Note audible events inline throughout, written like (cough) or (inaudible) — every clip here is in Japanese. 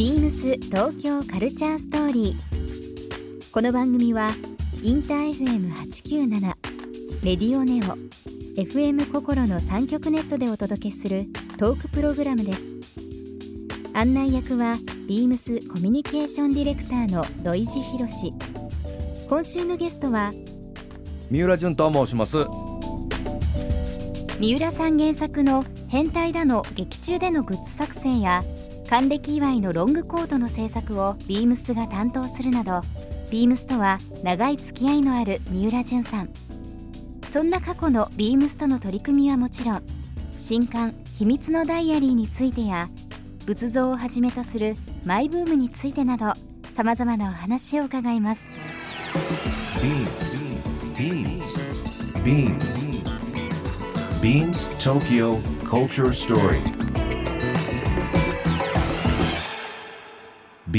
ビームス東京カルチャーストーリー。この番組はインター FM897 レディオネオ FM 心の三極ネットでお届けするトークプログラムです。案内役はビームスコミュニケーションディレクターの土井博志。今週のゲストは三浦淳と申します三浦さん原作の変態だの劇中でのグッズ作成や還暦祝いのロングコートの制作をビームスが担当するなどビームスとは長い付き合いのある三浦淳さんそんな過去のビームスとの取り組みはもちろん新刊「秘密のダイアリー」についてや仏像をはじめとするマイブームについてなどさまざまなお話を伺います Beams. Beams. Beams Tokyo Culture Story.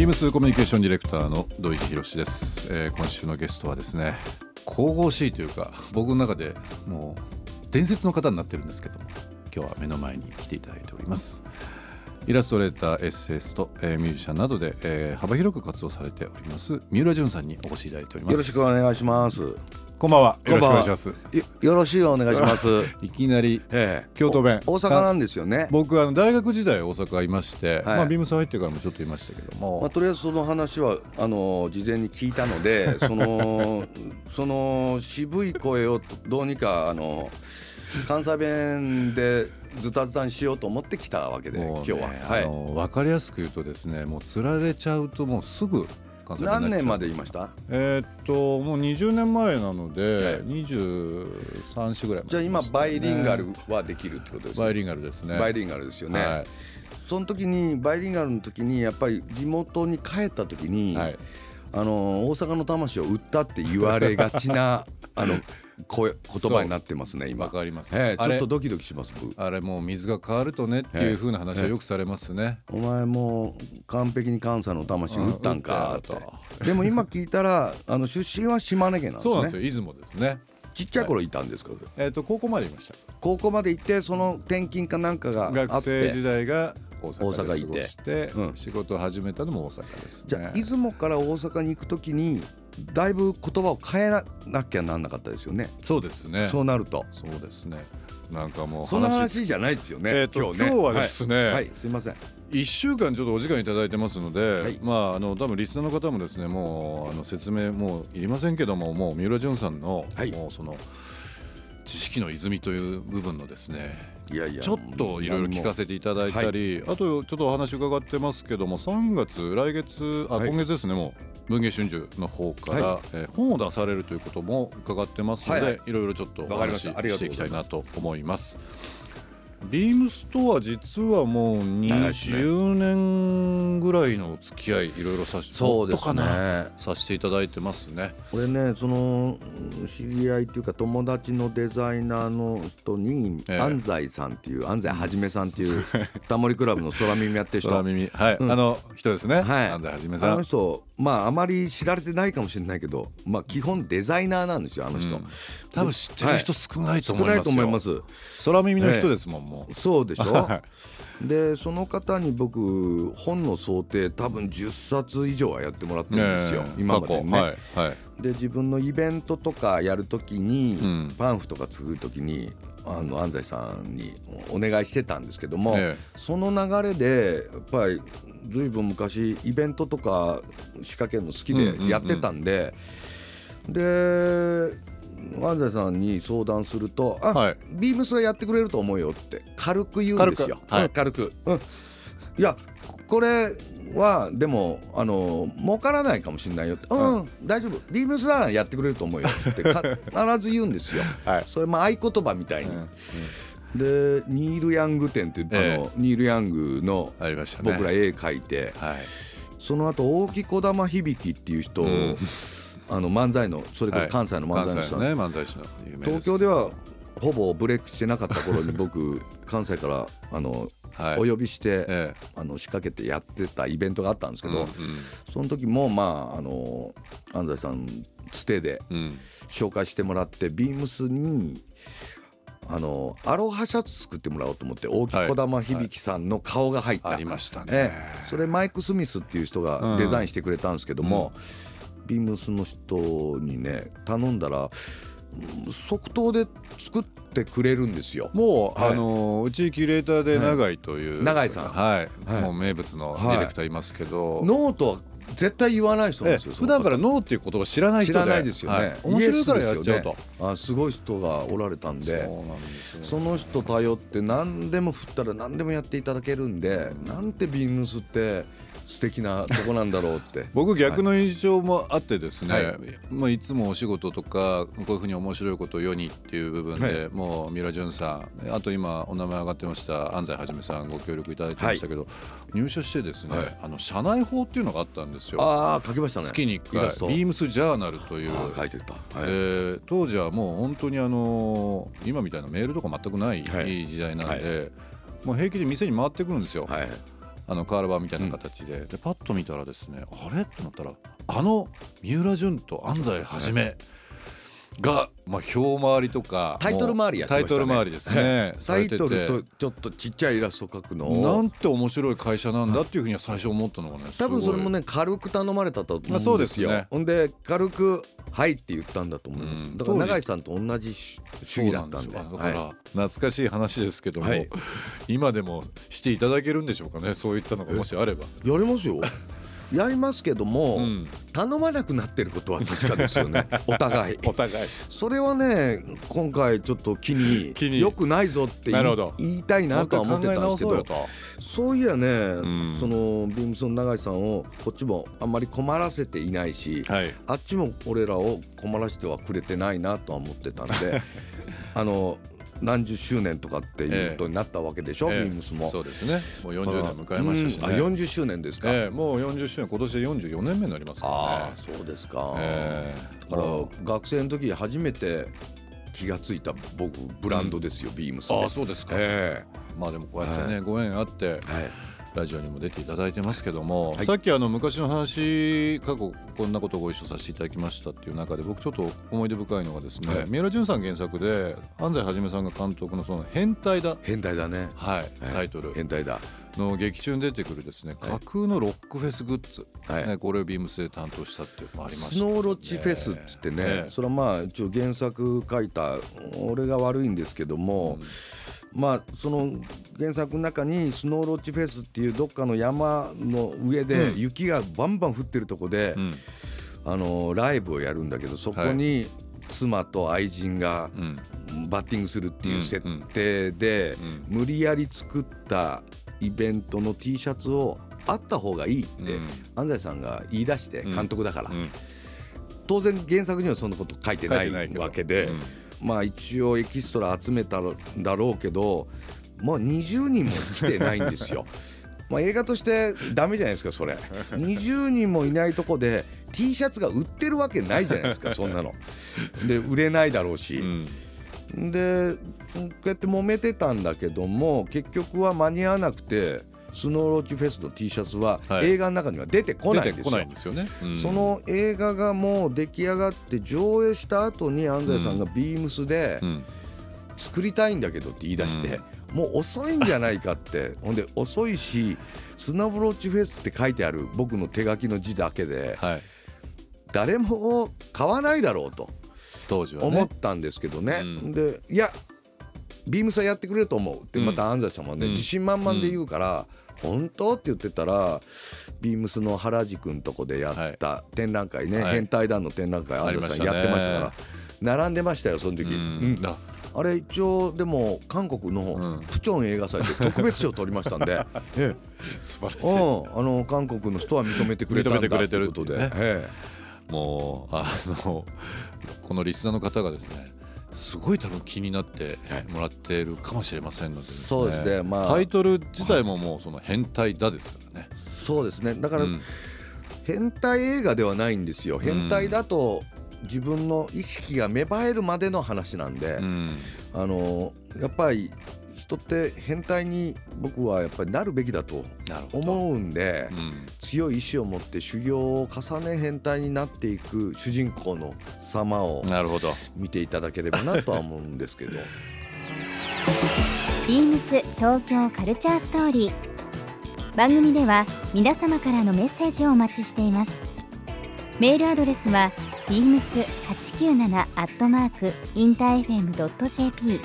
ビームスコミュニケーションディレクターの土井博です、えー今週のゲストはですね神々しいというか僕の中でもう伝説の方になってるんですけども今日は目の前に来ていただいております。イラストレーターエッセイスト、えーミュージシャンなどで、えー幅広く活動されております三浦淳さんにお越しいただいております。よろしくお願いします。こんばんは。よろしくお願いします。よよろしくお願いします。(laughs) いきなりええ。京都弁。お大阪なんですよね。僕あの大学時代大阪いまして、はい。まあビームス入ってからもちょっといましたけども、まあ、とりあえずその話はあの事前に聞いたので (laughs) そのその渋い声をどうにかあの関西弁でズタズタにしようと思って来たわけでね今日は、はい。あの分かりやすく言うとですねもうつられちゃうともうすぐ何年までいました？えーっともう20年前なので、え23歳ぐらいまでじゃあ今バイリンガルはできるってことですね。バイリンガルですね。バイリンガルですよね、はい。その時にバイリンガルの時にやっぱり地元に帰った時に、はい。あの大阪の魂を売ったって言われがちなあの声言葉になってますね今。わかります。ええあれちょっとドキドキします僕。あれもう水が変わるとねっていう風な話はよくされますね、お前もう完璧に関西の魂売ったんかって。うん売った。でも今聞いたらあの出身は島根県なんですね。そうなんですよ出雲ですね。ちっちゃい頃いたんですか、えーっと高校までいました。高校まで行ってその転勤かなんかがあって。学生時代が大阪で過行って。ごしてうん。仕事を始めたのも大阪ですね。じゃあ出雲から大阪に行く時にだいぶ言葉を変えなきゃなんなかったですよね。そうですね。そうなると。そうですね。なんかもうその話話じゃないですよね、えーと今日ね。今日はですねはい、はいすいません。1週間ちょっとお時間いただいてますので、はい。まああの多分リスナーの方もですねもうあの説明もういりませんけどももう三浦淳さんの、はい。もうその知識の泉という部分のですねいやいやちょっといろいろ聞かせていただいたり、あとちょっとお話伺ってますけども3月来月あ、はい。今月ですねもう文藝春秋の方から、はえー本を出されるということも伺ってますので、はいはい。いろいろちょっとお話ししていきたいなと思います。ビームスとは実はもう長いですね20年ぐらいのお付き合いいろいろさしそうですね。もっとかなさせていただいてますね。俺ねその知り合いっていうか友達のデザイナーの人に、ええ。安西さんっていう安西はじめさんっていうタモリクラブの空耳やってる人。空耳。はい、あの人ですね。はい、安西はじめあさん。の人まああまり知られてないかもしれないけど、まあ、基本デザイナーなんですよあの人、うん。多分知ってる人少ないと少ない思いますよ。と思います。空耳の人ですもん、も。う。そうでしょ？はでその方に僕本の想定多分10冊以上はやってもらってるんですよ、ねえ今までね、はいはい。で自分のイベントとかやるときに、ん。パンフとか作るときにあの安西さんにお願いしてたんですけども、ええ。その流れでやっぱりずいぶん昔イベントとか仕掛けるの好きでやってたんで、で安西さんに相談すると「あ、はい。ビームスがやってくれると思うよ」って軽く言うんですよ。軽く。はい。うん軽く、うん、いやこれはでもあの儲からないかもしれないよって、うん、大丈夫。ビームスならやってくれると思うよってか (laughs) 必ず言うんですよ、はい。それまあ合言葉みたいに、でニール・ヤング展ってええ。あのニール・ヤングのありましたね。僕ら絵描いて、はい。その後大木児玉響っていう人を、うんあの漫才のそれこそ関西の漫才の人、関西のね漫才師の東京ではほぼブレイクしてなかった頃に僕 (laughs) 関西からあの、はい。お呼びして、えあの仕掛けてやってたイベントがあったんですけど、えうんその時もまああの安西さんつてでうん。うん紹介してもらってビームスにあのアロハシャツ作ってもらおうと思って大木児玉響さんの顔が入った、ありましたね。ええ。それマイク・スミスっていう人がデザインしてくれたんですけども、ビームスの人にね頼んだらうん即答で作ってくれるんですよ。もう、はい。あのうちキュレーターで永井という、永井さん。はい、はい。もう名物のディレクターいますけど、ノーとは絶対言わない人なんですよ。普段からノーっていう言葉知らない人で。知らないですよね。はい。面白いからやっちゃうと、ね。あすごい人がおられたんで。そうなんですよ。その人頼って何でも振ったら何でもやっていただけるんでなんてビームスって素敵なとこなんだろうって。(laughs) 僕逆の印象もあってですね、はい。いまあ、いつもお仕事とかこういうふうに面白いことを世にっていう部分で、はもう三浦淳さんあと今お名前上がってました安西はじめさんご協力いただいてましたけど、入社してですね、はい。あの社内法っていうのがあったんですよ。ああ書きましたね。月に1回ビームスジャーナルという。書いてた、はい。えー当時はもう本当にあの今みたいなメールとか全くないはい。時代なんで、もう平気で店に回ってくるんですよ、はいあのカールバーみたいな形で,、でパッと見たらですねあれ？ってなったらあの三浦淳と安西はじめが、まあ、表回りとかタイトル回りやってましたね。タイトル回りですね。さタイトルとちょっとちっちゃいイラスト描くのを。なんて面白い会社なんだっていうふうには最初思ったのがね多分それもねね軽く頼まれたと思うんあそうですすね。ほんで軽く「はい」って言ったんだと思います、うん。だから永井さんと同じ主主義だったんで。だから、はい。懐かしい話ですけども、はい。今でもしていただけるんでしょうかねそういったのがもしあれば。やりますよやりますけども、うん。頼まなくなってることは確かですよね。(laughs) お互い。お互い。それはね今回ちょっと気に気に。よくないぞって言いたいなとは思ってたんですけどそういやね、ん。そのビームスの永井さんをこっちもあんまり困らせていないし、はい。あっちも俺らを困らせてはくれてないなとは思ってたんで (laughs) あの何十周年とかっていうことになったわけでしょ、ええ。ビームスも。そうですね。もう40年迎えましたしね、うんあ40周年ですか、ええもう40周年今年で44年目になりますからああねそうですか、ええ。だから学生の時初めて気がついた僕ブランドですよ、ビームスでああそうですか、えまあでもこうやってね、ご縁あってえはいラジオにも出ていただいてますけども、はい。さっきあの昔の話過去こんなことをご一緒させていただきましたっていう中で僕ちょっと思い出深いのがですね、はい。三浦淳さん原作で安西はじめさんが監督のその「変態だ」変態だね。はい、はい。タイトル。変態だ。の劇中に出てくるですね架空のロックフェスグッズ、はい。ねこれをビームスで担当したっていうのもありましたスノーロッチフェスっつってね、ええ。それはまあ一応原作書いた。俺が悪いんですけども、まあその原作の中にスノーロッチフェスっていうどっかの山の上で雪がバンバン降ってるとこで、うん。あのライブをやるんだけどそこに妻と愛人がうん。バッティングするっていう設定で、無理やり作ったイベントの T シャツをあった方がいいって、うん。安西さんが言い出して監督だから、うん。当然原作にはそんなこと書いてな書いわけで、うんまあ一応エキストラ集めたんだろうけどまあ20人も来てないんですよ。(laughs) まあ映画としてダメじゃないですかそれ。20人もいないとこで T シャツが売ってるわけないじゃないですか (laughs) そんなの。で売れないだろうし、うん。でこうやって揉めてたんだけども結局は間に合わなくてスノーロッチフェスの T シャツははい。映画の中には出てこないんですよ。すよね、うん。その映画がもう出来上がって上映した後に安西さんがビームスでうん。作りたいんだけどって言い出して、もう遅いんじゃないかって。(laughs) ほんで遅いしスノーロッチフェスって書いてある僕の手書きの字だけではい。誰も買わないだろうと当時はね。思ったんですけどね、うん。でいやビームスはやってくれると思うってまた安西さんもね、うん。自信満々で言うから、本当って言ってたらビームスの原宿のとこでやった展覧会ね、はい。変態団の展覧会安西さんやってましたから並んでましたよその時、うん。うん。あ。あれ一応でも韓国のうん。プチョン映画祭で特別賞取りましたんで、(laughs) ええ。素晴らしい。うん、あの韓国の人は認めてくれたんだ認めてくれてるってことで、もうあのこのリスナーの方がですねすごい多分気になってもらってるかもしれませんのでね。そうですね。まあ。タイトル自体ももうその変態だですからね。そうですね。だから、うん。変態映画ではないんですよ。変態だと自分の意識が芽生えるまでの話なんで、うん。あのやっぱり人って変態に僕はやっぱりなるべきだとなるほど。思うんで、うん。強い意志を持って修行を重ね変態になっていく主人公の様をなるほど。見ていただければなとは思うんですけど。ビームス東京カルチャーストーリー。番組では皆様からのメッセージをお待ちしています。メールアドレスは beams897 アットマークインター FM.jp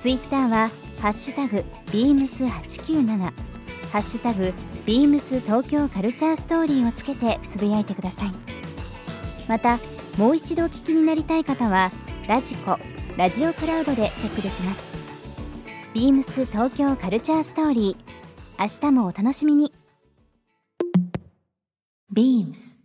ツイッターはハッシュタグ beams897 ハッシュタグ beams 東京カルチャーストーリーをつけてつぶやいてください。またもう一度お聞きになりたい方はラジコラジオクラウドでチェックできます。ビームス東京カルチャーストーリー。明日もお楽しみに。Beams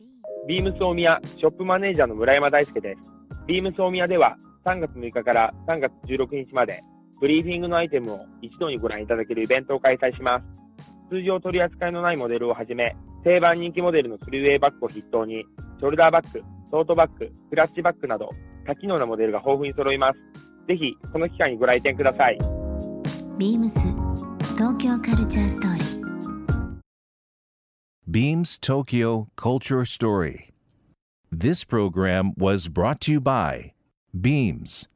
ビームス大宮ショップマネージャーの村山大輔です。ビームス大宮では3月6日から3月16日までブリーフィングのアイテムを一度にご覧いただけるイベントを開催します。通常取り扱いのないモデルをはじめ、定番人気モデルのスリーウェイバッグを筆頭に、ショルダーバッグ、トートバッグ、クラッチバッグなど多機能なモデルが豊富に揃います。ぜひ、この機会にご来店ください。Beams 東京カルチャーストーリー Beams Tokyo Culture Story. This program was brought to you by Beams.